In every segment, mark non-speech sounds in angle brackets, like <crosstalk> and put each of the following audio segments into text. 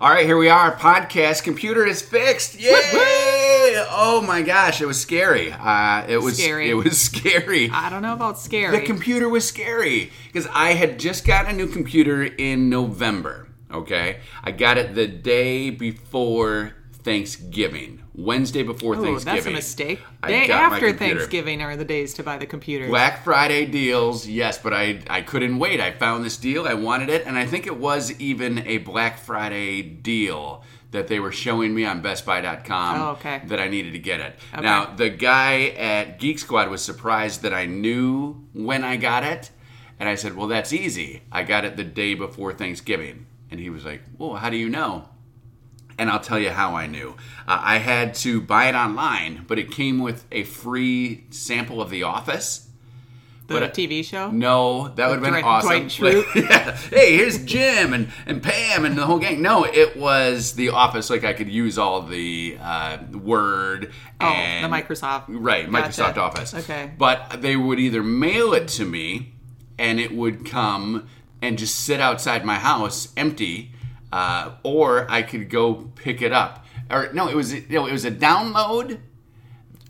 All right, here we are. Podcast computer is fixed. Yay! Oh my gosh, it was scary. Uh, it was Scary. It was <laughs> scary. I don't know about scary. The computer was scary because I had just gotten a new computer in November. Okay, I got it the day before Thanksgiving, Wednesday before oh, Thanksgiving. that's a mistake. I Day after. Thanksgiving are the days to buy the computer. Black Friday deals, yes, but I I couldn't wait. I found this deal, I wanted it, and I think it was even a Black Friday deal that they were showing me on BestBuy.com Oh, okay. that I needed to get it. Okay. Now the guy at Geek Squad was surprised that I knew when I got it, and I said, "Well, that's easy. I got it the day before Thanksgiving," and he was like, "Well, how do you know?" And I'll tell you how I knew. Uh, I had to buy it online, but it came with a free sample of The Office. the but- TV show. No, that would have been awesome. Dwight? <laughs> Yeah. Hey, here's Jim and, and Pam and the whole gang. No, it was The Office. Like I could use all the uh, Word Oh, the Microsoft. Right, Gotcha. Microsoft Office. Okay. But they would either mail it to me, and it would come and just sit outside my house empty, uh, or I could go pick it up. Or no, it was you know, it was a download.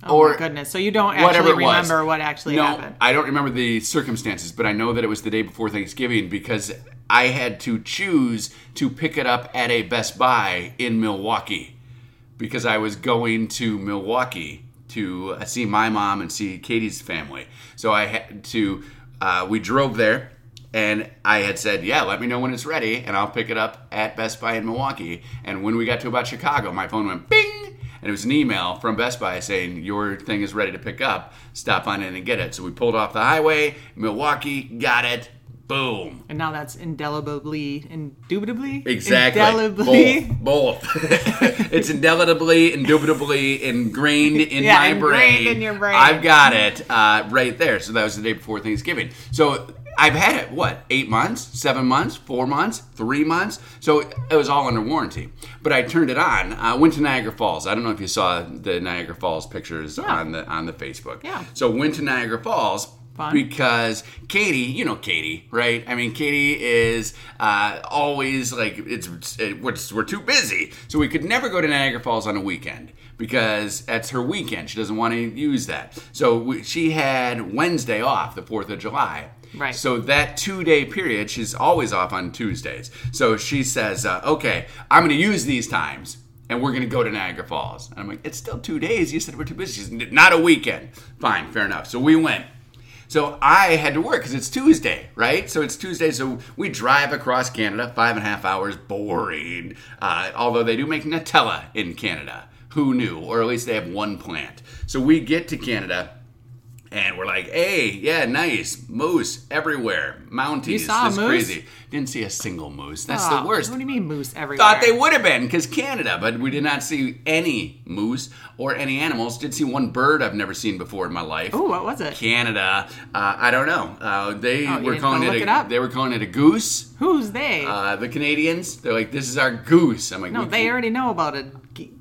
Oh or my goodness! So you don't actually remember what actually no, happened. I don't remember the circumstances, but I know that it was the day before Thanksgiving because I had to choose to pick it up at a Best Buy in Milwaukee because I was going to Milwaukee to uh, see my mom and see Katie's family. So I had to. Uh, we drove there, and I had said, "Yeah, let me know when it's ready, and I'll pick it up at Best Buy in Milwaukee." And when we got to about Chicago, my phone went bing. And it was an email from Best Buy saying, Your thing is ready to pick up. Stop on in and get it. So we pulled off the highway, Milwaukee, got it. Boom. And now that's indelibly, indubitably, Exactly. indelibly. Both. Both. <laughs> it's indelibly, indubitably ingrained in Yeah, my ingrained brain. in your brain. I've got it uh, right there. So that was the day before Thanksgiving. So I've had it, what, eight months, seven months, four months, three months? So it was all under warranty. But I turned it on. I went to Niagara Falls. I don't know if you saw the Niagara Falls pictures Yeah. on the on the Facebook. Yeah. So went to Niagara Falls Fun. because Katie, you know Katie, right? I mean, Katie is uh, always like it's it, we're, we're too busy, so we could never go to Niagara Falls on a weekend because that's her weekend. She doesn't want to use that. So we, she had Wednesday off, the Fourth of July. Right. So that two day period, she's always off on Tuesdays. So she says, uh, "Okay, I'm going to use these times." And we're gonna go to Niagara Falls. And I'm like, it's still two days. You said we're too busy. She's not a weekend. Fine, fair enough. So we went. So I had to work because it's Tuesday, right? So it's Tuesday. So we drive across Canada, five and a half hours, boring. Uh, although they do make Nutella in Canada. Who knew? Or at least they have one plant. So we get to Canada. And we're like, hey, yeah, nice. Moose everywhere. Mounties. You saw This moose? crazy. Didn't see a single moose. That's Oh, the worst. What do you mean moose everywhere? Thought they would have been because Canada, but we did not see any moose or any animals. Did see one bird I've never seen before in my life. Oh, what was it? Canada. Uh, I don't know. Uh, they Oh, were calling it. A, it up? They were calling it a goose. Who's they? Uh, the Canadians. They're like, this is our goose. I'm like, no, they already know about a.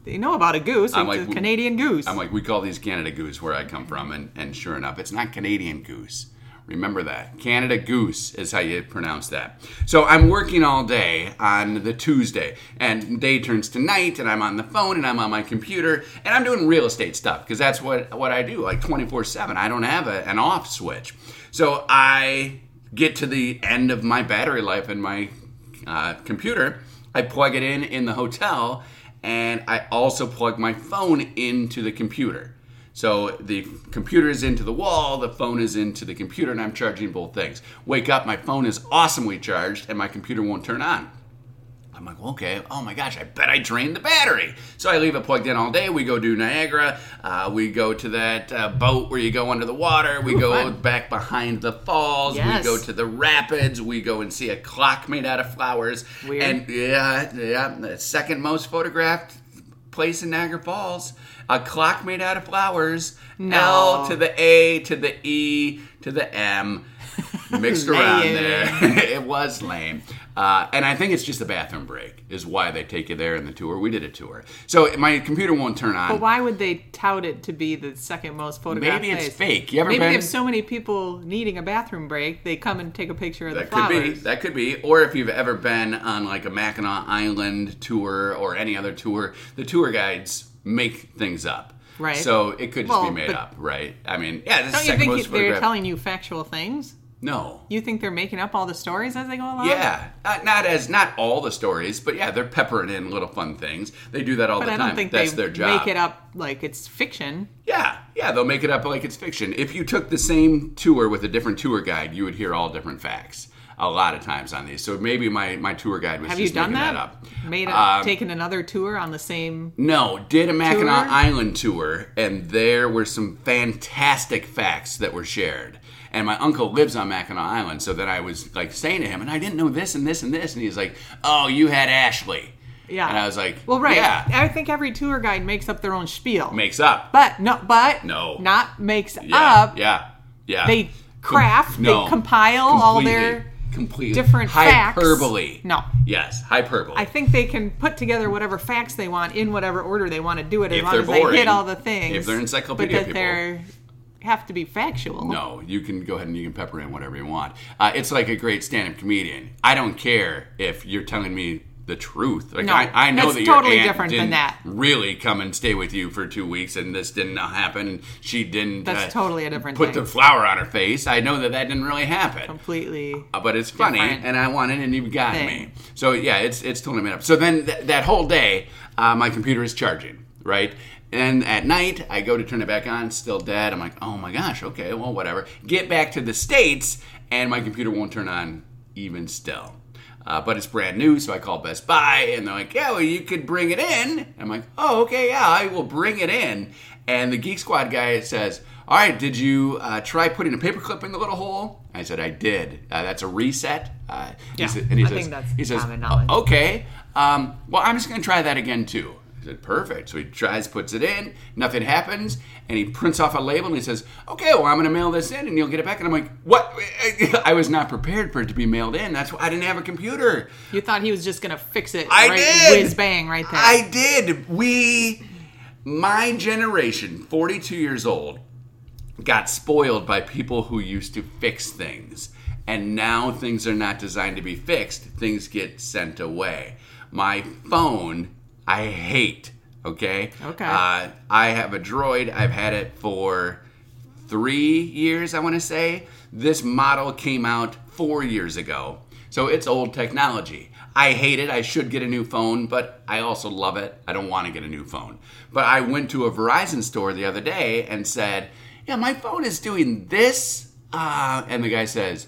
They know about a goose. I'm it's like, a Canadian goose. I'm like, we call these Canada goose where I come from, and, and sure enough, it's not Canadian goose. Remember that. Canada goose is how you pronounce that. So I'm working all day on the Tuesday, and day turns to night, and I'm on the phone, and I'm on my computer, and I'm doing real estate stuff because that's what what I do, like 24 seven. I don't have a, an off switch. So I get to the end of my battery life in my uh, computer. I plug it in in the hotel, and I also plug my phone into the computer. So the computer is into the wall, the phone is into the computer, and I'm charging both things. Wake up, my phone is awesomely charged, and my computer won't turn on. I'm like, okay, oh my gosh, I bet I drained the battery. So I leave it plugged in all day. We go do Niagara. Uh, we go to that uh, boat where you go under the water. We Ooh, go fun. back behind the falls. Yes. We go to the rapids. We go and see a clock made out of flowers. Weird. And yeah, yeah, the second most photographed place in Niagara Falls. A clock made out of flowers. No. L to the A to the E to the M. <laughs> mixed around there. <laughs> it was lame. Uh, and I think it's just a bathroom break is why they take you there in the tour. We did a tour. So my computer won't turn on. But why would they tout it to be the second most photographed Maybe it's place? fake. You ever Maybe been- have so many people needing a bathroom break, they come and take a picture of That the could be. That could be. Or if you've ever been on like a Mackinac Island tour or any other tour, the tour guides make things up. Right. So it could just Well, be made up, right? I mean, yeah, this Don't is you think they're telling you factual things? No. You think they're making up all the stories as they go along? Yeah, not, not as not all the stories, but yeah, they're peppering in little fun things. They do that all But the I time. don't think That's they their job. make it up like it's fiction. Yeah, yeah, they'll make it up like it's fiction. If you took the same tour with a different tour guide, you would hear all different facts a lot of times on these. So maybe my, my tour guide was Have just you done making that? that, up. Made a, Um, taken another tour on the same. No, did a Mackinac Tour? Island tour, and there were some fantastic facts that were shared. And my uncle lives on Mackinac Island, so that I was like saying to him, and I didn't know this and this and this, and he's like, "Oh, you had Ashley." Yeah. And I was like, well, right. Yeah, I think every tour guide makes up their own spiel. makes up. but no, but No. not makes yeah, up. yeah, yeah. They Com- craft, no, they compile all their completely different facts. hyperbole. No. Yes, hyperbole. I think they can put together whatever facts they want in whatever order they want to do it as If long they're as they boring, hit all the things. if they're encyclopedia but that people. they're have to be factual. No, you can go ahead and you can pepper in whatever you want. Uh, it's like a great stand-up comedian. I don't care if you're telling me the truth. Like No, I, I know that your totally aunt different than didn't that. really come and stay with you for two weeks, and this didn't happen, and she didn't. That's uh, totally a different Put thing. the flower on her face. I know that that didn't really happen. Completely. Uh, but it's funny, and I want it, and you've got thing. me. So yeah, it's it's totally made up. So then th- that whole day, uh, my computer is charging, right? And at night, I go to turn it back on, still dead. I'm like, oh my gosh, okay, well, whatever. Get back to the states, and my computer won't turn on even still. Uh, but it's brand new, so I call Best Buy, and they're like, yeah, well, you could bring it in. I'm like, oh, okay, yeah, I will bring it in. And the Geek Squad guy says, all right, did you uh, try putting a paperclip in the little hole? I said, I did. Uh, that's a reset. Uh, he Yeah, sa- and he I says, think that's he says, common knowledge. okay, um, well, I'm just going to try that again too. Said, perfect. So he tries, puts it in, nothing happens, and he prints off a label and he says, okay, well, I'm going to mail this in and you'll get it back. And I'm like, what? <laughs> I was not prepared for it to be mailed in. That's why I didn't have a computer. You thought he was just gonna fix it I right did. whiz bang right there. I did. We, my generation, 42 years old, got spoiled by people who used to fix things. And now things are not designed to be fixed, things get sent away. My phone, I hate, okay? Okay. Uh, I have a droid, I've had it for three years, I want to say. This model came out four years ago. So it's old technology. I hate it. I should get a new phone, but I also love it. I don't want to get a new phone. But I went to a Verizon store the other day and said, Yeah, my phone is doing this. Uh, and the guy says,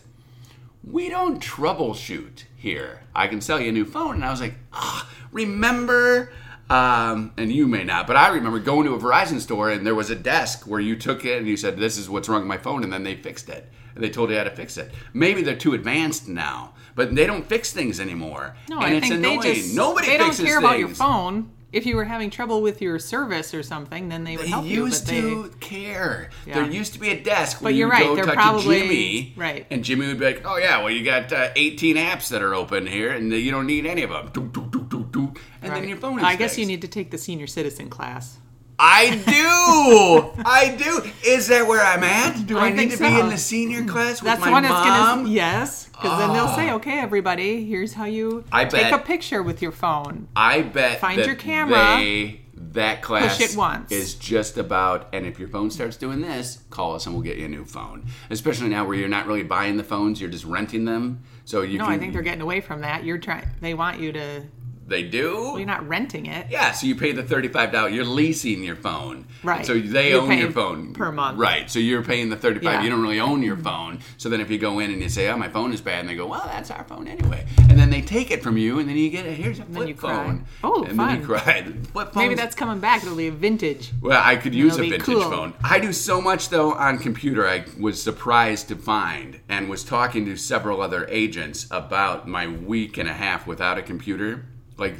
We don't troubleshoot here. I can sell you a new phone. And I was like, Ah, remember? Um, and you may not, but I remember going to a Verizon store and there was a desk where you took it and you said, This is what's wrong with my phone. And then they fixed it. And they told you how to fix it. Maybe they're too advanced now, but they don't fix things anymore. no, and I it's think annoying. they just Nobody they don't care about your phone. If you were having trouble with your service or something, then they would They help you. But they, used to care. Yeah. There used to be a desk where But you you're would right, go they're talk probably- to Jimmy, right. And Jimmy would be like, "Oh yeah, well you got uh, 18 apps that are open here, and you don't need any of them." And right. then your phone is I guess you need to take the senior citizen class. I do. <laughs> I do. Is that where I'm at? Do I, I need to so. be in the senior class with That's my the one that's mom? gonna yes, because then they'll say, ah. "Okay, everybody, here's how you I take bet- a picture with your phone." I bet Find that your camera, They, that class push it once. is just about, and if your phone starts doing this, call us and we'll get you a new phone. Especially now where you're not really buying the phones, you're just renting them. So you No, can. I think they're getting away from that. You're trying. They want you to. They do. Well, you're not renting it. Yeah, so you pay the thirty-five dollars. You're leasing your phone, Right. And so they You're own your phone per month. right? So you're paying the thirty-five. Yeah. You don't really own your phone. So then if you go in and you say, "Oh, my phone is bad," and they go, "Well, that's our phone anyway," and then they take it from you, and then you get a here's a flip then you cry. phone. Oh, and then you fun. cry. <laughs> Flip phone. Maybe that's coming back. It'll be a vintage. well, I could use a vintage cool. phone. I do so much though on computer. I was surprised to find and was talking to several other agents about my week and a half without a computer. Like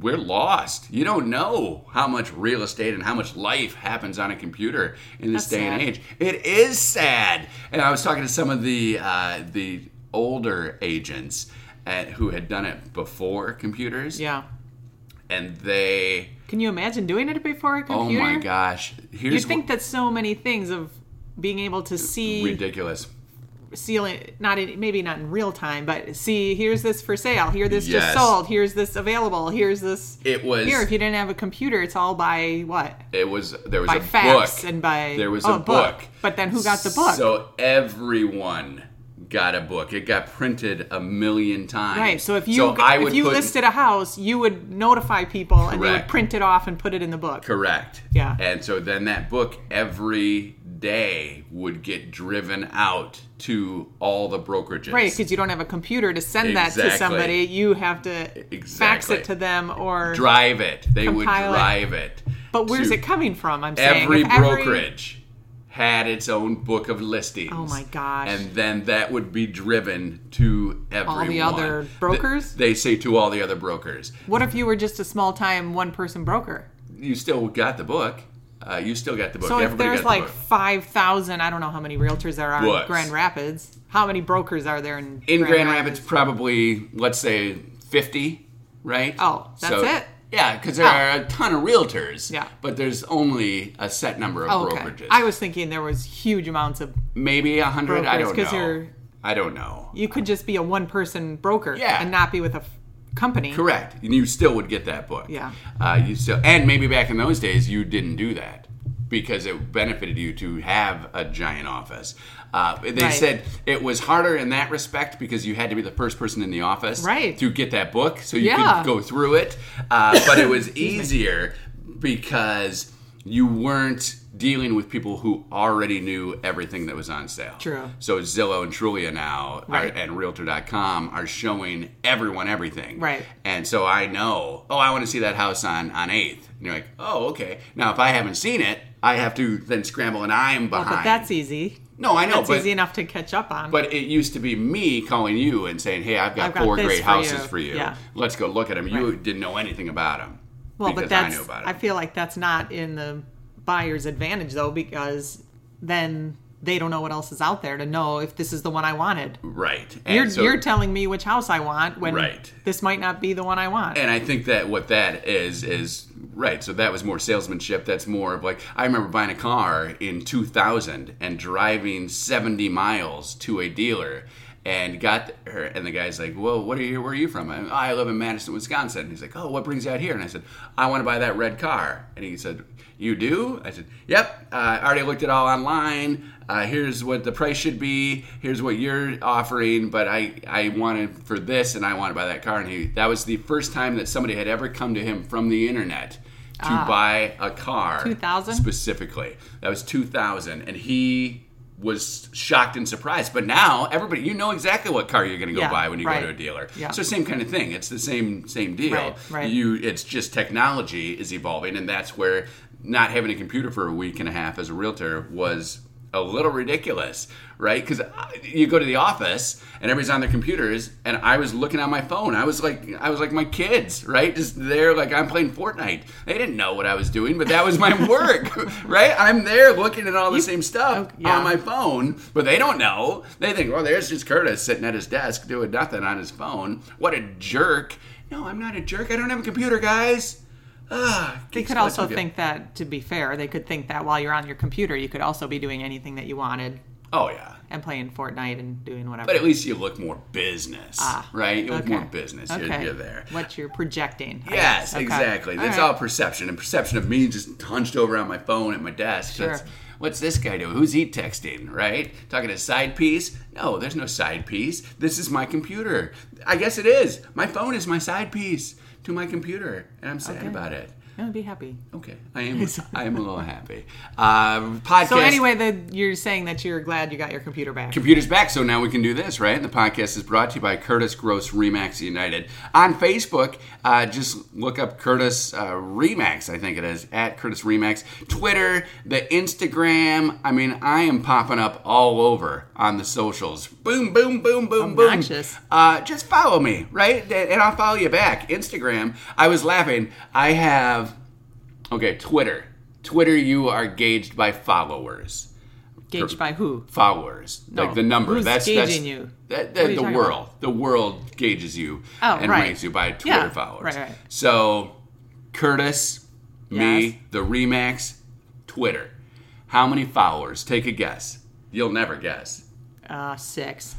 we're lost. You don't know how much real estate and how much life happens on a computer in this That's day and age. It is sad. And I was talking to some of the uh, the older agents at, who had done it before computers, Yeah. and they, Can you imagine doing it before a computer? oh my gosh, here's You think that so many things of being able to see ridiculous. Sealing not in, maybe not in real time but see here's this for sale here this Yes. just sold here's this available here's this It was here if you didn't have a computer it's all by what it was there was by a fax book and by there was oh, a book. but then who got the book So everyone got a book. It got printed a million times. right so if you so I if you put, listed a house you would notify people and they would print it off and put it in the book correct. Yeah. And so then that book every day would get driven out to all the brokerages. right because you don't have a computer to send that to somebody you have to fax it to them or Drive it. They would Compile it. drive it. but where's it coming from i'm saying every brokerage had its own book of listings. Oh my gosh. And then that would be driven to everyone. the other Th- brokers? They say to all the other brokers. what if you were just a small time one person broker You still got the book. Uh, you still got the book. So if Everybody there's the like five thousand, I don't know how many realtors there are Books. in Grand Rapids. How many brokers are there in in Grand Rapids, probably let's say fifty, right? Oh, that's it? Yeah, because there Oh. are a ton of realtors. Yeah. but there's only a set number of Oh, okay. brokerages. I was thinking there was huge amounts of. Maybe a hundred. I don't know. I don't know. You could just be a one person broker, Yeah. and not be with a company. Correct. And you still would get that book. Yeah. Uh, you still, and maybe back in those days you didn't do that because it benefited you to have a giant office. Uh, they Right. said it was harder in that respect because you had to be the first person in the office Right. to get that book, so you Yeah. could go through it. Uh, but it was easier because you weren't dealing with people who already knew everything that was on sale. True. So Zillow and Trulia now are, Right. and Realtor.com are showing everyone everything. Right. And so I know, oh, I want to see that house on on Eighth. And you're like, oh, okay. Now if I haven't seen it, I have to then scramble, and I'm behind. but that's easy. no, I know, That's but easy enough to catch up on. but it used to be me calling you and saying, hey, I've got, I've got four great for houses you. for you. Yeah. Let's go look at them. You Right. didn't know anything about them. well, but that's. I knew about I feel like that's not in the buyer's advantage though, because then they don't know what else is out there to know if this is the one I wanted. right. And You're, so- you're telling me which house I want when Right. this might not be the one I want. And I think that what that is is right. So that was more salesmanship. That's more of like I remember buying a car in 2000 and driving 70 miles to a dealer and got her and the guy's like, "Well, what are you? Where are you from?" I, I live in Madison, Wisconsin. He's like, "Oh, what brings you out here?" And I said, "I want to buy that red car." And he said, "You do?" I said, "Yep. Uh, I already looked it all online. Uh, here's what the price should be. Here's what you're offering. But I I wanted for this, and I want to buy that car." And he that was the first time that somebody had ever come to him from the internet to buy a car. 2000? specifically. That was 2000, and he was shocked and surprised. But now everybody, you know exactly what car you're going to go Yeah, buy when you right. go to a dealer. Yeah. So same kind of thing. It's the same same deal. Right, right. You, it's just technology is evolving, and that's where not having a computer for a week and a half as a realtor was a little ridiculous, right? Because you go to the office and everybody's on their computers, and I was looking on my phone. I was like, I was like my kids, right? Just there, like I'm playing Fortnite. They didn't know what I was doing, but that was my <laughs> work, right? I'm there looking at all the same stuff oh, yeah. on my phone, but they don't know. They think, well, there's just Curtis sitting at his desk doing nothing on his phone. What a jerk! No, I'm not a jerk. I don't have a computer, guys. Ah, They could also messing with you. think that, to be fair, they could think that while you're on your computer, you could also be doing anything that you wanted Oh yeah. and playing Fortnite and doing whatever. But at least you look more business, Ah, right? You look okay. more business. You're, you're there. What you're projecting. I Yes. Okay. exactly. That's right. all perception, and perception of me just hunched over on my phone at my desk. Sure. That's- what's this guy doing? Who's he texting? Right? Talking to side piece? No, there's no side piece. This is my computer. I guess it is. My phone is my side piece to my computer, and I'm sad Okay. about it. I'll be happy. Okay, I am. I am a little happy. <laughs> Uh, podcast. So anyway, the, you're saying that you're glad you got your computer back. Computer's back, so now we can do this, right? The podcast is brought to you by Curtis Gross Remax United. On Facebook, uh, just look up Curtis uh, Remax, I think it is, at Curtis Remax. Twitter, the Instagram. I mean, I am popping up all over on the socials. Boom, boom, boom, boom, Obnoxious. boom. Uh, just follow me, right? And I'll follow you back. Instagram. I was laughing. I have, okay, Twitter. Twitter, you are gauged by followers Gauged by who? followers, No. like the number. Who's that's gauging that's, you? That, that, the world. The world gauges you Oh, and right. ranks you by Twitter Yeah, followers. right, right. So, Curtis, me, Yes. the Remax, Twitter. How many followers? Take a guess. You'll never guess. Uh, six.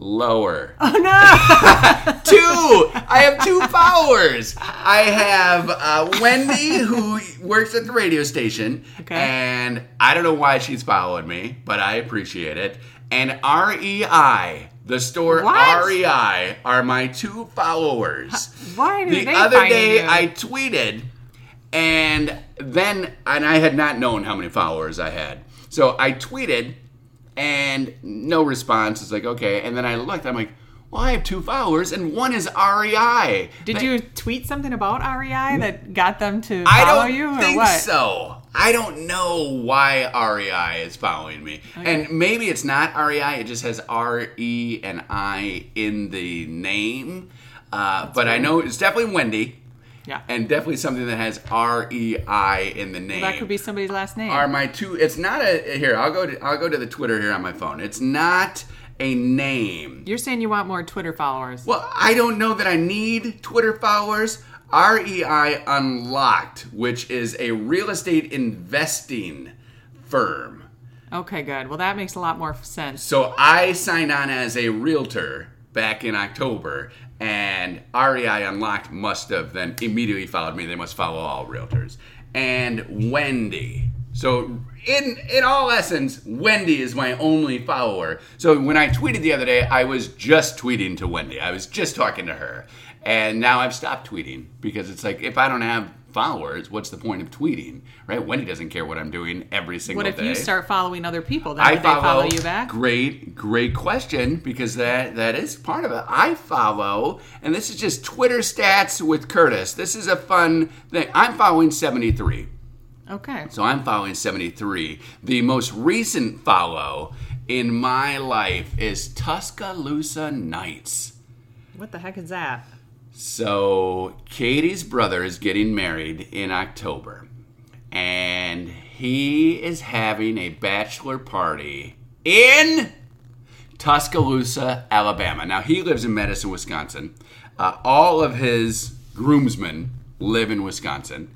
Lower. <laughs> Oh no! <laughs> two. I have two followers. I have uh, Wendy, who works at the radio station, Okay. and I don't know why she's following me, but I appreciate it. And REI, the store What? REI, are my two followers. Why do the they other day you? I tweeted, and then and I had not known how many followers I had, so I tweeted, and no response. It's like okay, and then I looked. I'm like, well, I have two followers, and one is REI. Did But you tweet something about REI that got them to I follow don't you, or think what? so. I don't know why REI is following me, and maybe it's not REI. It just has R E and I in the name. Uh, but I know it's definitely Wendy. Yeah. and definitely something that has R E I in the name. that could be somebody's last name. Are my two? It's not a here. I'll go to I'll go to the Twitter here on my phone. It's not a name. You're saying you want more Twitter followers. Well, I don't know that I need Twitter followers. REI Unlocked, which is a real estate investing firm. Okay, good. Well, that makes a lot more sense. So I signed on as a realtor back in October, and REI Unlocked must have then immediately followed me. They must follow all realtors. And Wendy. So in in all essence, Wendy is my only follower. So when I tweeted the other day, I was just tweeting to Wendy. I was just talking to her. And now I've stopped tweeting because it's like if I don't have followers, what's the point of tweeting? Right? Wendy doesn't care what I'm doing every single day. What if day. you start following other people? Then I would they follow you back? Great, great question because that that is part of it. I follow, and this is just Twitter stats with Curtis. This is a fun thing. I'm following 73. Okay. So I'm following 73. The most recent follow in my life is Tuscaloosa Nights. What the heck is that? So Katie's brother is getting married in October, and he is having a bachelor party in Tuscaloosa, Alabama. Now he lives in Madison, Wisconsin. Uh, all of his groomsmen live in Wisconsin.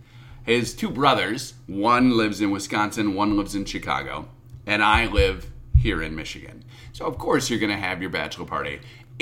His two brothers, one lives in Wisconsin, one lives in Chicago, and I live here in Michigan. So of course you're going to have your bachelor party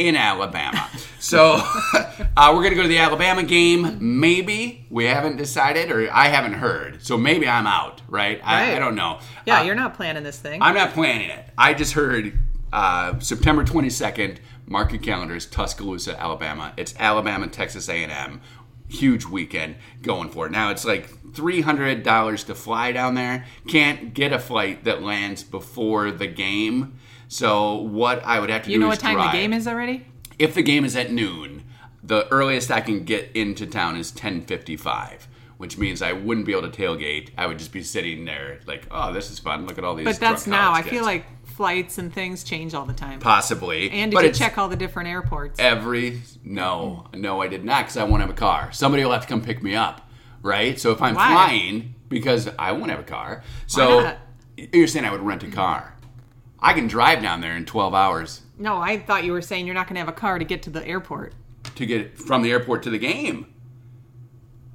in Alabama. So <laughs> uh, we're going to go to the Alabama game. Maybe we haven't decided, or I haven't heard. So maybe I'm out. Right? I, I don't know. Yeah, Uh, you're not planning this thing. I'm not planning it. I just heard uh, September 22nd. Mark your calendars. Tuscaloosa, Alabama. It's Alabama, Texas A&M. Huge weekend going for it. Now it's like three hundred dollars to fly down there. Can't get a flight that lands before the game. So what I would have to do. you do know what time drive. the game is already? If the game is at noon, the earliest I can get into town is 10:55, which means I wouldn't be able to tailgate. I would just be sitting there like, "Oh, this is fun. Look at all these." But that's now. I feel like flights and things change all the time. possibly. And did you check all the different airports? every no, no, I did not because I won't have a car. Somebody will have to come pick me up, right? So if I'm Why? flying, because I won't have a car, so not? you're saying I would rent a car. I can drive down there in 12 hours no, I thought you were saying you're not going to have a car to get to the airport. to get from the airport to the game.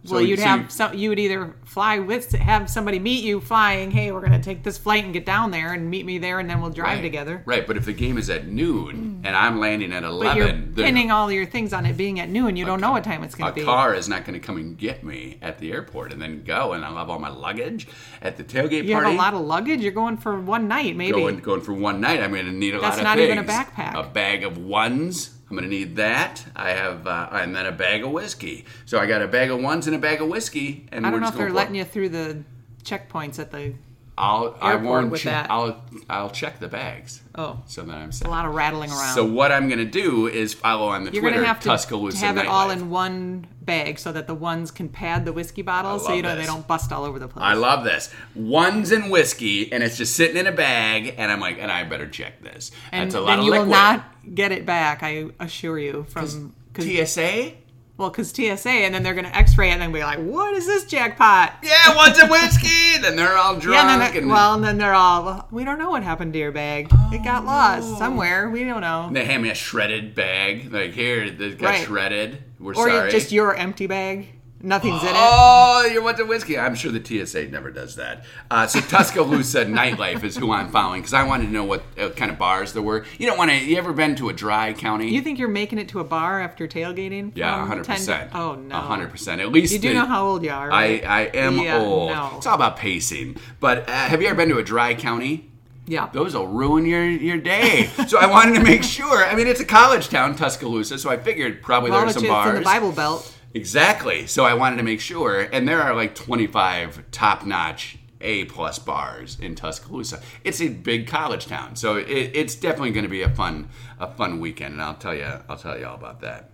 Well, you'd so have you- some. You would either fly with, have somebody meet you flying. Hey, we're going to take this flight and get down there and meet me there, and then we'll drive Right. together. Right, but if the game is at noon and I'm landing at But 11. you're pinning all your things on it being at noon. You don't know what time it's going to be. A car is not going to come and get me at the airport and then go, and I'll have all my luggage at the tailgate You party. You have a lot of luggage. You're going for one night, maybe. going going for one night. I'm going to need a That's lot of not things. even a backpack. A bag of ones. I'm going to need that. I have, uh, and then a bag of whiskey. So I got a bag of ones and a bag of whiskey, and I we're don't know if they're letting you through the checkpoints at the. I'll I airport won't. with che- that. I'll I'll check the bags. Oh, So that I'm a lot of rattling around. So what I'm going to do is follow on the You're Twitter going to have to Tuscaloosa have it all Nightlife. in one bag so that the ones can pad the whiskey bottles, so love you know this. they don't bust all over the place. I love this. Ones and whiskey, and it's just sitting in a bag, and I'm like, and I better check this. and That's a lot then of you liquid. will not get it back. I assure you. From cause, TSA? Well, because TSA, and then they're going to X-ray it and then be like, "What is this jackpot?" Yeah, ones a <laughs> whiskey. then they're all drunk. Yeah, and then and well, and then they're all, well, we don't know what happened to your bag. it got lost oh. somewhere. We don't know. they hand me a shredded bag. Like here, it got Right. shredded. We're or sorry. just your empty bag. Nothing's in it. Oh, you're what's a whiskey? I'm sure the TSA never does that. Uh, so Tuscaloosa nightlife is who I'm following because I wanted to know what uh, kind of bars there were. You don't want to. You ever been to a dry county? You think you're making it to a bar after tailgating? yeah, 100. percent Oh no, 100. percent At least You do the- know how old you are, I right? I am Yeah, old. no. It's all about pacing. But uh, have you ever been to a dry county? yeah. Those will ruin your, your day. <laughs> so I wanted to make sure. I mean, it's a college town, Tuscaloosa, so I figured probably well, there it's some in bars. the Bible Belt. Exactly. So I wanted to make sure, and there are like 25 top-notch A plus bars in Tuscaloosa. It's a big college town, so it, it's definitely going to be a fun a fun weekend, and I'll tell you I'll tell you all about that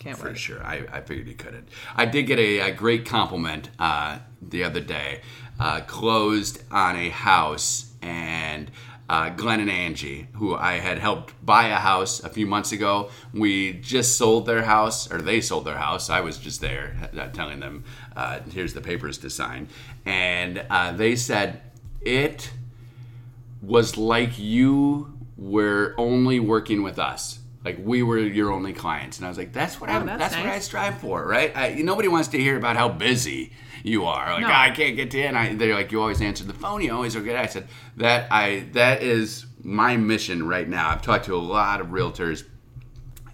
Can't for wait. sure. I, I figured you couldn't. I did get a, a great compliment uh, the other day. Uh, closed on a house, and uh, Glenn and Angie, who I had helped buy a house a few months ago, we just sold their house, or they sold their house. I was just there uh, telling them, uh, "Here's the papers to sign," and uh, they said it was like you were only working with us. Like we were your only clients, and I was like, "That's what I. that's That's, what I strive for, right? I, nobody wants to hear about how busy you are. Like No. "Ah, I can't get to you, and I, they're like, "You always answer the phone. You always are good." I said that I that is my mission right now. I've talked to a lot of realtors,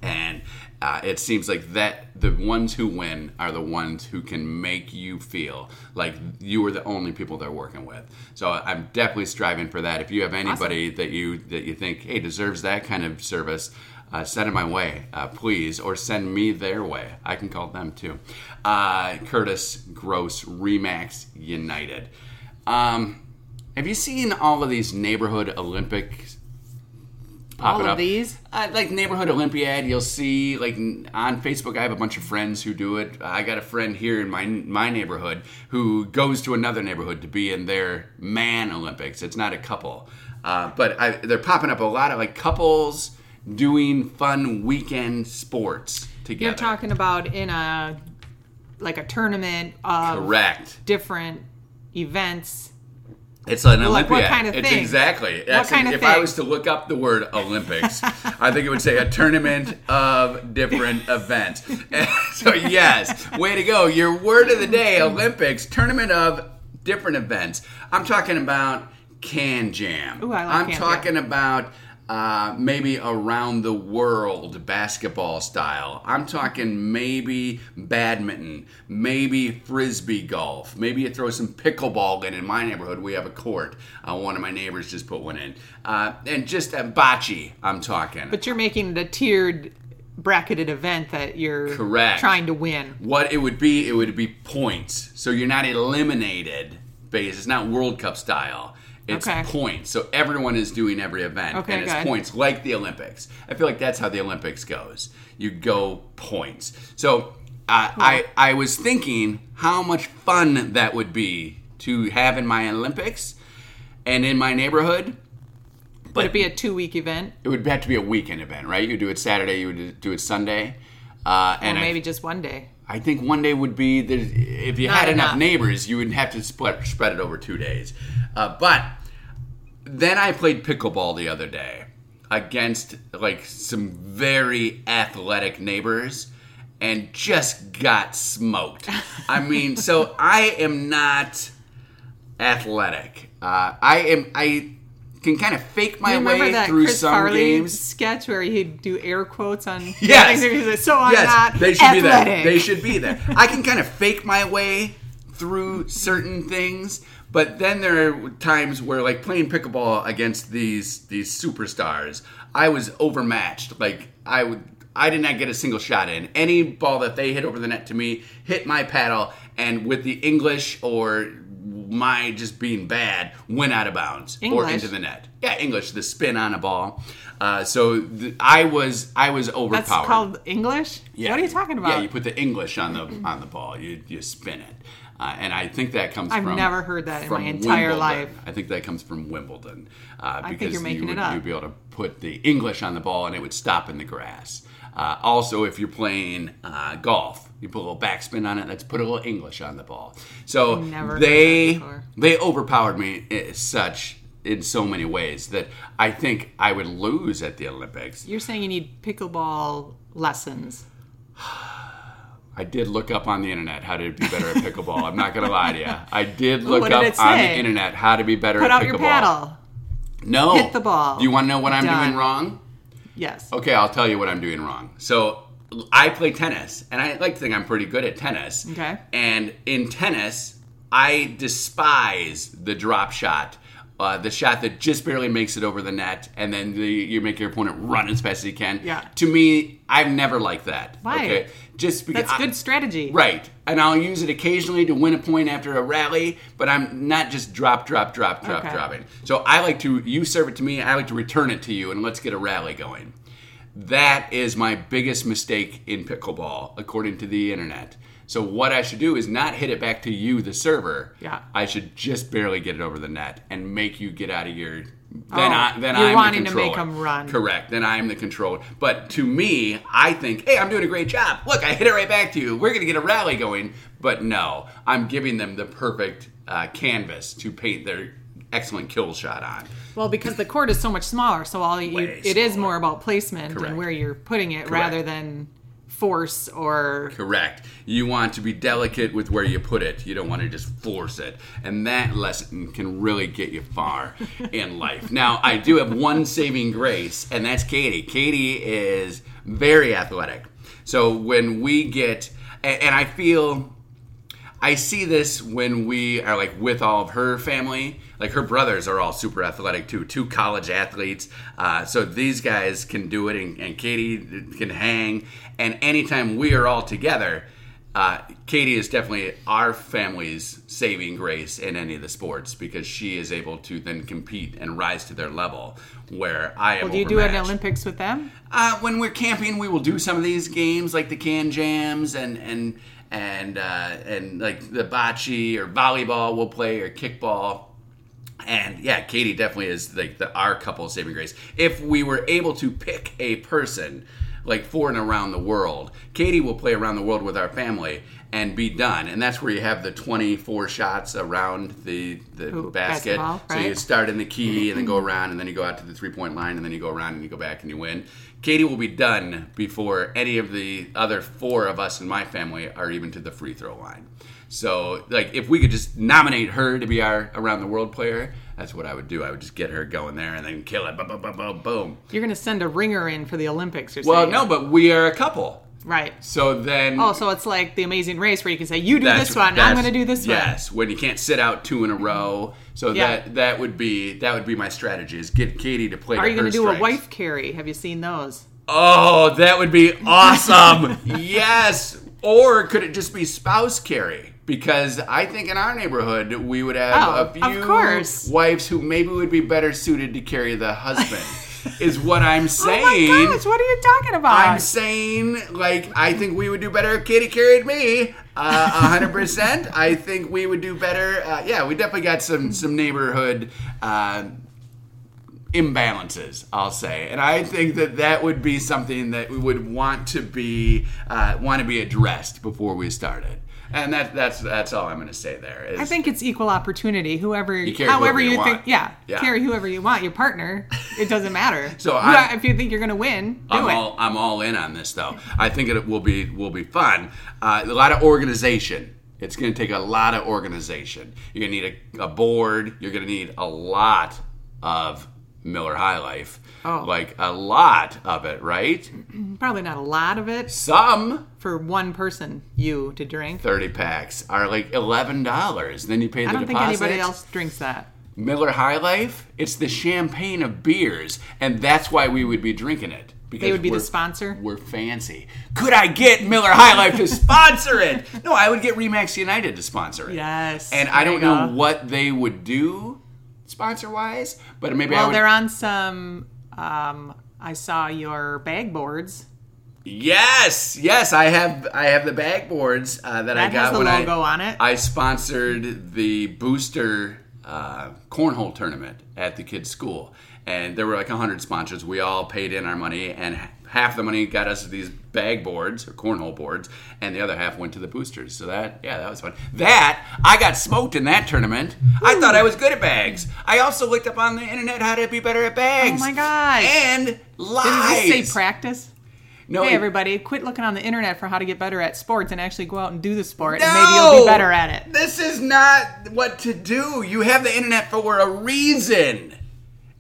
and uh, it seems like that the ones who win are the ones who can make you feel like you are the only people they're working with. So I'm definitely striving for that. If you have anybody that you that you think hey deserves that kind of service. Uh, send it my way, uh, please, or send me their way. I can call them too. Uh, Curtis Gross, Remax United. Um, have you seen all of these neighborhood Olympics All of up? these? Uh, like neighborhood Olympiad, you'll see like on Facebook. I have a bunch of friends who do it. I got a friend here in my my neighborhood who goes to another neighborhood to be in their man Olympics. It's not a couple, uh, but I, they're popping up a lot of like couples doing fun weekend sports together. You're talking about in a like a tournament of correct. different events. It's an like, Olympiad. what kind of it's thing? exactly. That's kind of if I was to look up the word <laughs> Olympics, I think it would say a tournament of different <laughs> events. <laughs> so yes, way to go. Your word of the day, Olympics, tournament of different events. I'm talking about Can Jam. Ooh, I like I'm Can Jam. talking about uh, maybe around the world basketball style. I'm talking maybe badminton, maybe frisbee golf. Maybe you throw some pickleball in. In my neighborhood, we have a court. Uh, one of my neighbors just put one in. Uh, and just a bocce, I'm talking. But you're making it a tiered, bracketed event that you're Correct. trying to win. what it would be, it would be points. So you're not eliminated base. It's not World Cup style. It's Okay. points. So everyone is doing every event. Okay, and it's good. points like the Olympics. I feel like that's how the Olympics goes. You go points. So uh, I I was thinking how much fun that would be to have in my Olympics and in my neighborhood. Would it be a two week event? It would have to be a weekend event, right? You do it Saturday, you would do it Sunday. Uh, Or and I- maybe just one day? I think one day would be if you Not had enough enough. neighbors, you would have to split spread it over two days. Uh, but then I played pickleball the other day against like some very athletic neighbors and just got smoked. I mean, so <laughs> I am not athletic. Uh, I am I can kind of fake my way through Chris some Farley games. sketch where he'd do air quotes on <laughs> Yes. things? So I'm yes, not they should be there. They should be there. I can kind of fake my way through certain things, but then there are times where, like playing pickleball against these these superstars, I was overmatched. Like I would. I did not get a single shot in. Any ball that they hit over the net to me hit my paddle, and with the English or my just being bad, went out of bounds or into the net. Yeah, English, the spin on a ball. Uh, so th- I was I was overpowered. That's called English? Yeah. What are you talking about? Yeah, you put the English on the on the ball. You you spin it, uh, and I think that comes. From. I've never heard that in my entire Wimbledon. life. I think that comes from Wimbledon. Uh, think because you're making you would, it up. You'd be able to put the English on the ball, and it would stop in the grass. Uh, also, if you're playing uh, golf, you put a little backspin on it. Let's put a little English on the ball. So Never they they overpowered me as such in so many ways that I think I would lose at the Olympics. You're saying you need pickleball lessons. <sighs> I did look up on the internet how to be better at pickleball. I'm not gonna lie to you. I did look did up on the internet how to be better Put at pickleball. Put out your paddle. No. Hit the ball. Do you want to know what I'm Done. doing wrong? Yes. Okay, I'll tell you what I'm doing wrong. So I play tennis, and I like to think I'm pretty good at tennis. Okay. And in tennis, I despise the drop shot. Uh, the shot that just barely makes it over the net, and then the, you make your opponent run as fast as he can. Yeah. To me, I've never liked that. Why? Okay. Just because That's I- good strategy. Right. And I'll use it occasionally to win a point after a rally, but I'm not just drop, drop, drop, drop, Okay. dropping. So I like to, you serve it to me, I like to return it to you, and let's get a rally going. That is my biggest mistake in pickleball, according to the internet. So what I should do is not hit it back to you, the server. Yeah. I should just barely get it over the net and make you get out of your. Then Oh, I then you're I'm wanting the to make controller. 'em run. Correct. Then I'm the controller. But to me, I think, hey, I'm doing a great job. Look, I hit it right back to you. We're going to get a rally going. But no, I'm giving them the perfect uh, canvas to paint their excellent kill shot on. Well, because the court is so much smaller, so all you, it is more about placement Correct. and where you're putting it Correct. rather than force or Correct. You want to be delicate with where you put it. You don't want to just force it. And that lesson can really get you far <laughs> in life. Now, I do have one saving grace, and that's Katie. Katie is very athletic. So when we get, and, I feel I see this when we are like with all of her family. Like her brothers are all super athletic too, two college athletes. Uh, so these guys can do it, and, and Katie can hang. And anytime we are all together, uh, Katie is definitely our family's saving grace in any of the sports because she is able to then compete and rise to their level. Where I am. well, do you do overmatched. Olympics with them? Uh, when we're camping, we will do some of these games like the can jams and and and uh, and like the bocce or volleyball we'll play or kickball. And yeah, Katie definitely is like the our couple saving grace. If we were able to pick a person like for and around the world, Katie will play around the world with our family and be done. And that's where you have the 24 shots around the the Ooh, basket. basketball, So you start in the key and then go mm-hmm. around and then you go out to the three point line and then you go around and you go back and you win. Katie will be done before any of the other four of us in my family are even to the free throw line. So, like, if we could just nominate her to be our around the world player, that's what I would do. I would just get her going there and then kill it. Boom, boom, boom, boom, boom. You're going to send a ringer in for the Olympics or Well, something. no, but we are a couple. Right. So then. Oh, so it's like the Amazing Race where you can say, you do this one, I'm going to do this one. Yes, when you can't sit out two in a row. So Yeah. that that would be that would be my strategy is get Katie to play. Are you going to do a wife carry? Have you seen those? Oh, that would be <laughs> awesome. yes. Or could it just be spouse carry? Because I think in our neighborhood we would have Oh, a few wives who maybe would be better suited to carry the husband. <laughs> is what I'm saying. Oh my gosh, what are you talking about? I'm saying, like, I think we would do better if Katie carried me. Uh, hundred percent. I think we would do better. Uh, yeah, we definitely got some some neighborhood uh, imbalances. I'll say, and I think that that would be something that we would want to be uh, want to be addressed before we started. And that that's that's all I'm going to say there. Is, I think it's equal opportunity. Whoever, carry however whoever you you, think, yeah, Yeah. carry whoever you want. Your partner, it doesn't matter. <laughs> So I'm- if you think you're going to win, do I'm it. all I'm all in on this though. I think it will be will be fun. Uh, a lot of organization. It's going to take a lot of organization. You're going to need a, a board. You're going to need a lot of Miller High Life. Oh. Like a lot of it, right? <clears throat> Probably not a lot of it Some for one person, you, to drink. 30 packs are like $11. Then you pay the deposit. I don't think deposit. anybody else drinks that. Miller High Life, it's the champagne of beers, and that's why we would be drinking it. Because They would be the sponsor. We're fancy. Could I get Miller High Life to sponsor it? No, I would get Remax United to sponsor it. Yes. And I don't know what they would do sponsor wise, but maybe I Well, would. they're on some. Um, I saw your bag boards. Yes, yes, I have. I have the bag boards uh, that, I That got has the when logo I on it. I sponsored the booster uh, cornhole tournament at the kids' school, and there were like hundred sponsors. We all paid in our money, and h- half the money got us these bag boards or cornhole boards, and the other half went to the boosters. So that, yeah, that was fun. That I got smoked in that tournament. I thought I was good at bags. I also looked up on the internet how to be better at bags. Oh my gosh. And Did lies. it just say practice? no, Hey, everybody, quit looking on the internet for how to get better at sports and actually go out and do the sport, No! and maybe you'll be better at it. This is not what to do. You have the internet for a reason.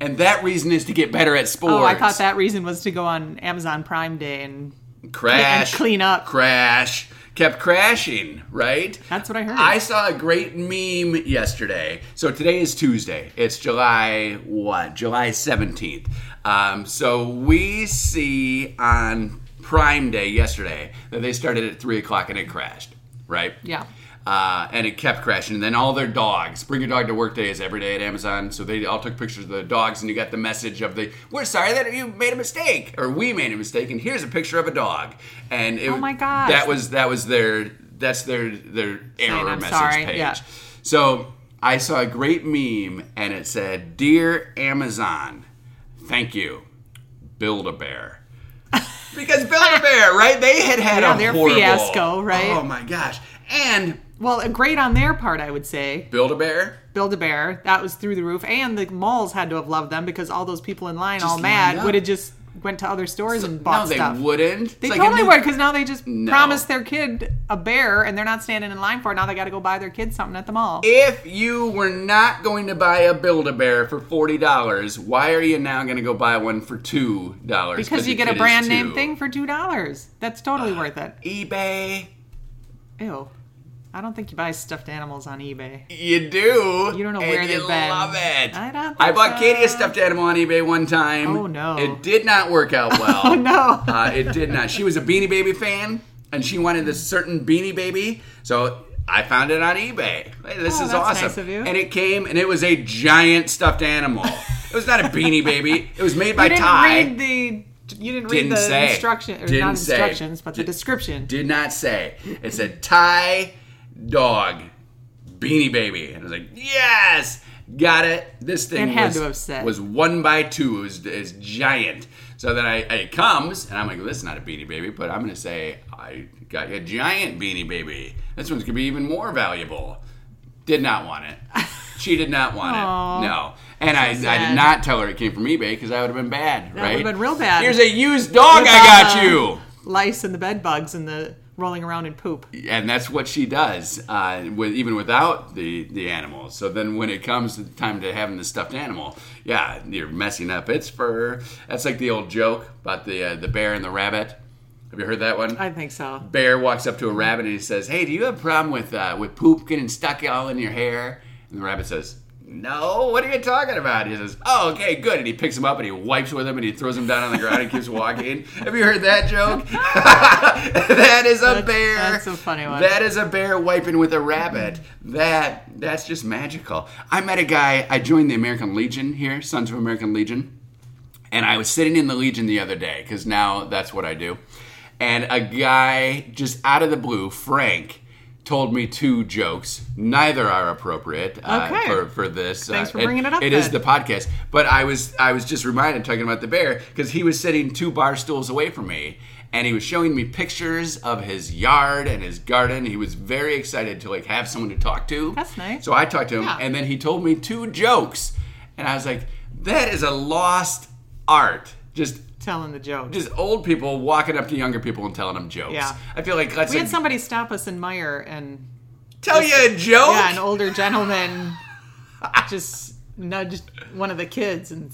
And that reason is to get better at sports. Oh, I thought that reason was to go on Amazon Prime Day and crash, and clean up. crash, kept crashing. Right? That's what I heard. I saw a great meme yesterday. So today is Tuesday. It's July what? July seventeenth. Um, so we see on Prime Day yesterday that they started at three o'clock and it crashed. Right? yeah. Uh, and it kept crashing. And then all their dogs, bring your dog to work day is every day at Amazon. So they all took pictures of the dogs, and you got the message of the, we're sorry that you made a mistake, or we made a mistake, and here's a picture of a dog. And it, Oh my gosh. that was that was their that's their their error I'm message sorry, page. yeah. So I saw a great meme, and it said, "Dear Amazon, thank you, Build a Bear." Because Build a Bear, right? They had had Yeah, a their horrible fiasco, right? Oh my gosh! And Well, great on their part, I would say. Build a Bear. Build a Bear, that was through the roof, and the malls had to have loved them because all those people in line, all mad, would have just went to other stores and bought no, they wouldn't. They It's like totally new- would because now they just No. promised their kid a bear and they're not standing in line for it. Now they got to go buy their kid something at the mall. If you were not going to buy a Build a Bear for forty dollars, why are you now going to go buy one for two dollars? because you get a brand name thing for two dollars. That's totally worth it. eBay. Ew. I don't think you buy stuffed animals on eBay. You do. You don't know where they've been. Love it. I don't I bought so. Katie a stuffed animal on eBay one time. Oh, no. It did not work out <laughs> well. Oh no. Uh, it did not. She was a Beanie Baby fan, and she wanted this certain Beanie Baby. So I found it on eBay. Hey, this Oh, is awesome. nice of you. And it came, and it was a giant stuffed animal. it was not a Beanie Baby. It was made by <laughs> you didn't Ty. read the. You didn't read Didn't the say. instruction or Didn't not say. instructions, but the description. Did not say. It said Ty dog Beanie Baby, and I was like, yes, got it. This thing It had was, to have was one by two. It was, it's giant. So then I it comes, and I'm like, well, this is not a Beanie Baby, but I'm gonna say I got a giant Beanie Baby. This one's gonna be even more valuable. Did not want it. <laughs> She did not want Aw. it. No. And I, I did not tell her it came from eBay because that would have been bad, That right? would've been real bad. Here's a used dog With I got the you. Lice and the bed bugs and the rolling around in poop. and that's what she does uh, with even without the the animals. So then when it comes to the time to having the stuffed animal, yeah, you're messing up its fur. That's like the old joke about the uh, the bear and the rabbit. Have you heard that one? I think so. bear walks up to a rabbit and he says, "Hey, do you have a problem with uh, with poop getting stuck all in your hair?" And the rabbit says. No, what are you talking about? He says, "Oh, okay, good." And he picks him up and he wipes with him and he throws him down on the ground and keeps walking. Have you heard that joke? <laughs> that is a That's- bear. that's a funny one. That is a bear wiping with a rabbit. That that's just magical. I met a guy. I joined the American Legion here, Sons of American Legion, and I was sitting in the Legion the other day because now that's what I do. And a guy just out of the blue, Frank, told me two jokes. Neither are appropriate uh, Okay. for for this. Thanks Uh, for bringing it up It is then. the podcast, but I was I was just reminded talking about the bear because he was sitting two bar stools away from me. And he was showing me pictures of his yard and his garden. He was very excited to like have someone to talk to. That's nice. So I talked to him, Yeah. and then he told me two jokes, and I was like, "That is a lost art." Just Telling the joke. just old people walking up to younger people and telling them jokes. Yeah. I feel like that's we a, had somebody stop us in Meijer and tell you a joke. yeah, an older gentleman <laughs> just nudge one of the kids and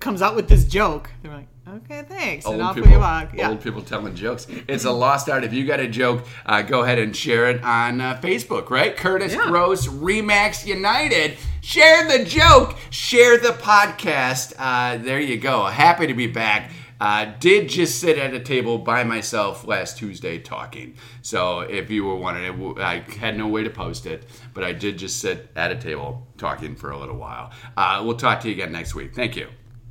comes out with this joke. They're like, okay, thanks. and Old off people, we walk. Yeah. old people telling jokes. It's a lost art. If you got a joke, uh, go ahead and share it on uh, Facebook, right? Curtis Yeah. Gross RE/MAX United. Share the joke. Share the podcast. Uh, there you go. Happy to be back. Uh, did just sit at a table by myself last Tuesday talking. So if you were wondering, I had no way to post it, but I did just sit at a table talking for a little while. Uh, we'll talk to you again next week. Thank you.